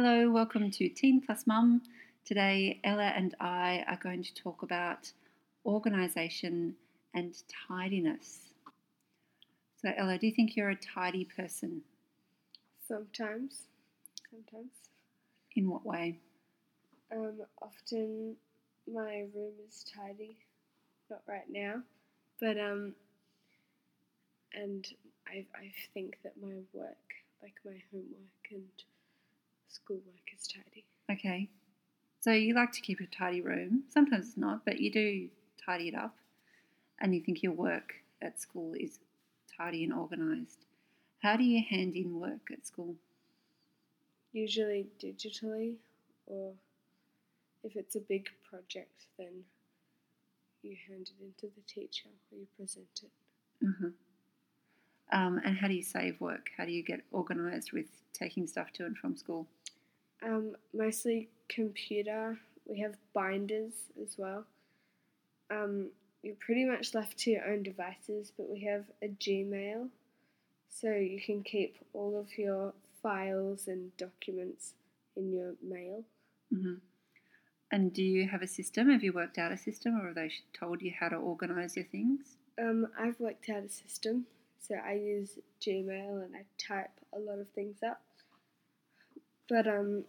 Hello, welcome to Teen Plus Mum. Today, Ella and I are going to talk about organisation and tidiness. So, Ella, do you think you're a tidy person? Sometimes. Sometimes. In what way? Um, often my room is tidy. Not right now. But um and I I think that my work, like my homework and schoolwork is tidy. Okay. So, you like to keep a tidy room. Sometimes it's not, but you do tidy it up. And you think your work at school is tidy and organised. How do you hand in work at school? Usually digitally or if it's a big project then you hand it into the teacher or you present it. Uh-huh. Um, and how do you save work? How do you get organised with taking stuff to and from school? Um, mostly computer. We have binders as well. Um, you're pretty much left to your own devices, but we have a Gmail, so you can keep all of your files and documents in your mail. hmm And do you have a system? Have you worked out a system, or have they told you how to organise your things? Um, I've worked out a system, so I use Gmail and I type a lot of things up. But um,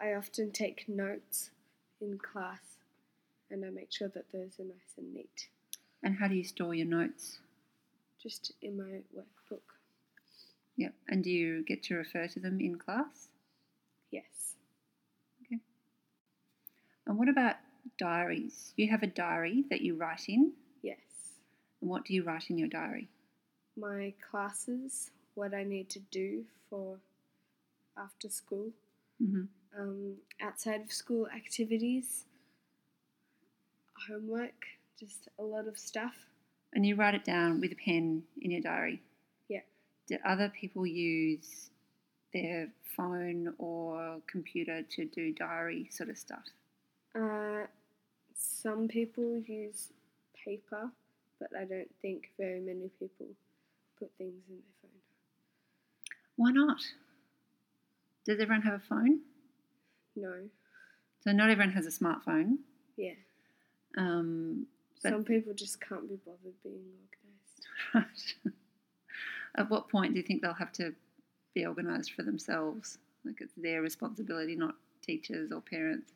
I often take notes in class, and I make sure that those are nice and neat, And how do you store your notes? just in my workbook. Yep. And do you get to refer to them in class? Yes. Okay. And what about diaries? You have a diary that you write in. Yes. And what do you write in your diary? My classes, what I need to do for after school, hmm um, outside of school activities, homework, just a lot of stuff. And you write it down with a pen in your diary. Yeah. Do other people use their phone or computer to do diary sort of stuff? Uh, some people use paper, but I don't think very many people put things in their phone. Why not? Does everyone have a phone? No. So not everyone has a smartphone. Yeah. Um, Some people just can't be bothered being organised. right. At what point do you think they'll have to be organised for themselves? Like it's their responsibility, not teachers or parents.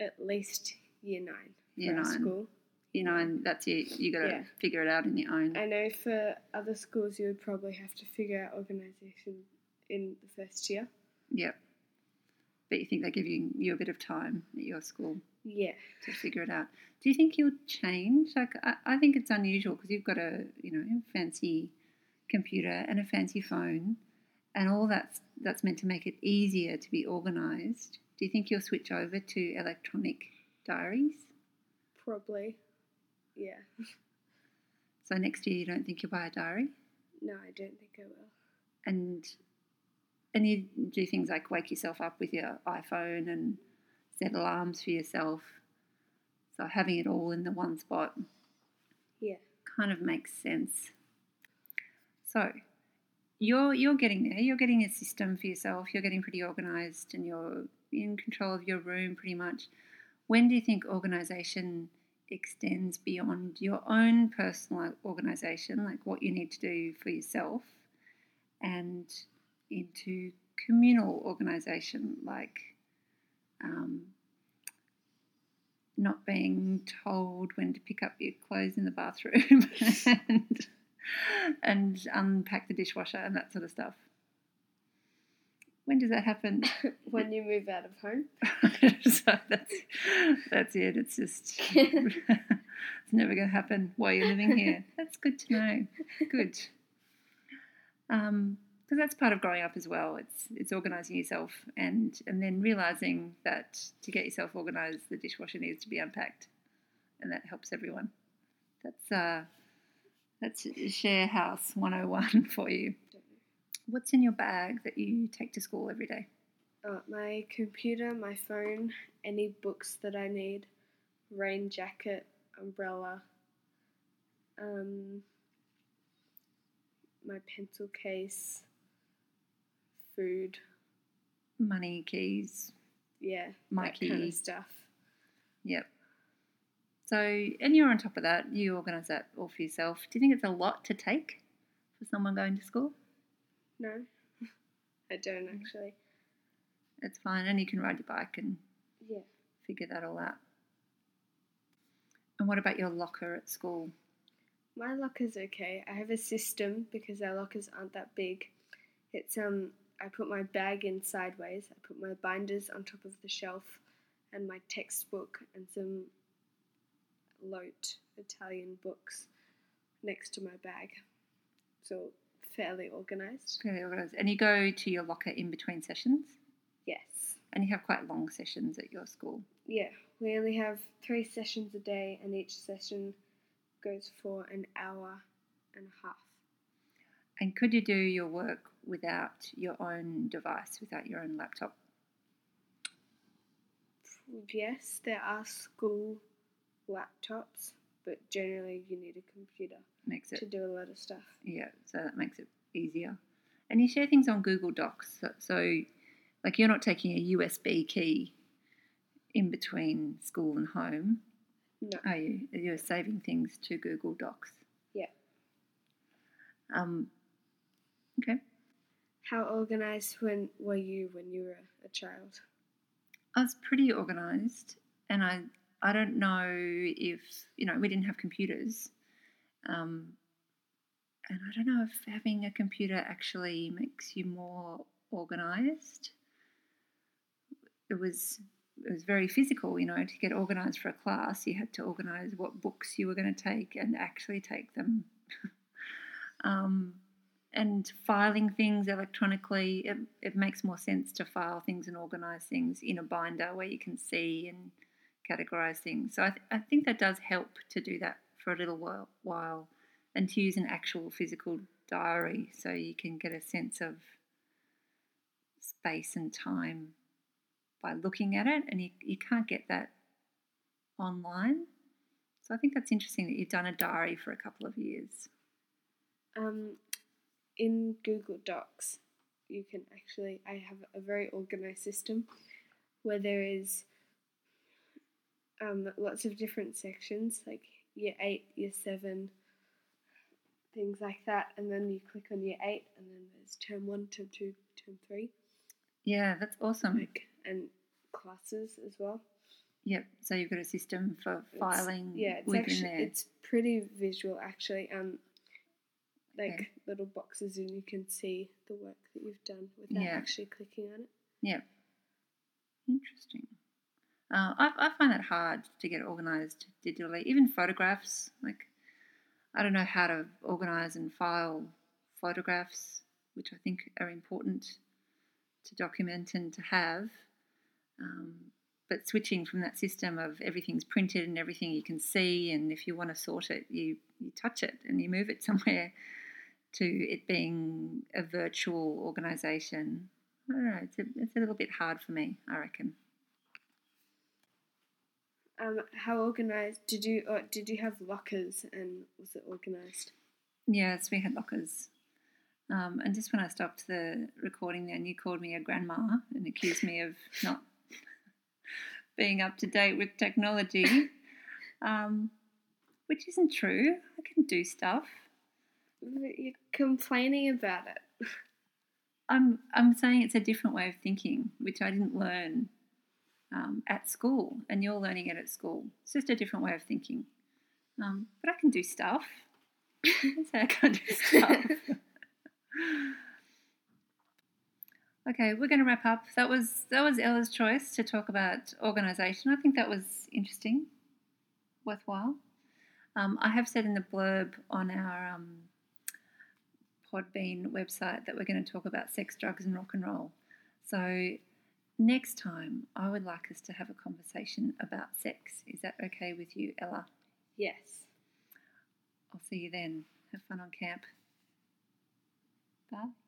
At least year nine. Year nine. School. You know, and that's it. You got to Yeah. figure it out on your own. I know for other schools you would probably have to figure out organisation in the first year. Yep. But you think they give you you a bit of time at your school Yeah. to figure it out. Do you think you'll change? Like, I, I think it's unusual because you've got a you know fancy computer and a fancy phone, and all that's that's meant to make it easier to be organised. Do you think you'll switch over to electronic diaries? Probably. Yeah. So next year you don't think you'll buy a diary, No, I don't think I will. and and you do things like wake yourself up with your iPhone and set alarms for yourself. So having it all in the one spot Yeah. kind of makes sense. So you're you're getting there. You're getting a system for yourself. You're getting pretty organised, and you're in control of your room pretty much. When do you think organisation extends beyond your own personal organisation, like what you need to do for yourself, and into communal organisation, like um, not being told when to pick up your clothes in the bathroom and, and unpack the dishwasher and that sort of stuff. When does that happen? when you move out of home. so that's that's it. It's just it's never going to happen while you're living here. That's good to know. Good. Um, because that's part of growing up as well. It's it's organising yourself and and then realising that to get yourself organised, the dishwasher needs to be unpacked, and that helps everyone. That's uh, that's share house 101 for you. What's in your bag that you take to school every day? Uh, my computer, my phone, any books that I need, rain jacket, umbrella, um, my pencil case, food. money, keys. Yeah, My that kind of stuff. Yep. So, and you're on top of that. You organise that all for yourself. Do you think it's a lot to take for someone going to school? No, I don't actually. It's fine, and you can ride your bike and Yeah. figure that all out. And what about your locker at school? My locker's okay. I have a system because our lockers aren't that big. It's um I put my bag in sideways. I put my binders on top of the shelf and my textbook and some Lote Italian books next to my bag. So fairly organized. Fairly organised. And you go to your locker in between sessions, Yes. and you have quite long sessions at your school. Yeah. We only have three sessions a day and each session goes for an hour and a half. And could you do your work without your own device, without your own laptop? Yes, there are school laptops, but generally you need a computer Makes it to do a lot of stuff. Yeah, so that makes it easier. And you share things on Google Docs. So, so, like, you're not taking a USB key in between school and home, No. are you? You're saving things to Google Docs. Yeah. Um, okay. How organized when were you when you were a child? I was pretty organised, and I I don't know if you know we didn't have computers, um, and I don't know if having a computer actually makes you more organised. It was it was very physical, you know. To get organised for a class, you had to organise what books you were going to take and actually take them. um, and filing things electronically, it, it makes more sense to file things and organise things in a binder where you can see and categorise things. So I, th- I think that does help to do that for a little while, while and to use an actual physical diary so you can get a sense of space and time by looking at it, and you, you can't get that online. So I think that's interesting that you've done a diary for a couple of years. Um, in Google Docs, you can actually. I have a very organized system where there is um, lots of different sections, like year eight, year seven, things like that, and then you click on year eight, and then there's term one, term two, term three, Yeah, that's awesome. like and classes as well. Yep. So you've got a system for It's- filing yeah, it's actually there. it's pretty visual actually. Um, like little boxes, and you can see the work that you've done without Yeah. actually clicking on it. Yeah. Interesting. Uh, I, I find it hard to get organised digitally. Even photographs, like I don't know how to organise and file photographs, which I think are important to document and to have. Um, but switching from that system of everything's printed and everything you can see, and if you want to sort it, you, you touch it and you move it somewhere, to it being a virtual organisation. I don't know. It's a, it's a little bit hard for me, I reckon. Um, how organized did you? Or did you have lockers, and was it organized? Yes, we had lockers. Um, and just when I stopped the recording, then you called me a grandma and accused me of not being up to date with technology, um, which isn't true. I can do stuff. You're complaining about it. I'm I'm saying it's a different way of thinking, which I didn't learn um, at school, and you're learning it at school. It's just a different way of thinking. Um, but I can do stuff. I I can't do stuff. okay, we're going to wrap up. That was that was Ella's choice to talk about organisation. I think that was interesting, worthwhile. Um, I have said in the blurb on our um, Podbean website that we're going to talk about sex, drugs, and rock and roll. So next time, I would like us to have a conversation about sex. Is that okay with you, Ella? Yes. I'll see you then. Have fun on camp. Bye.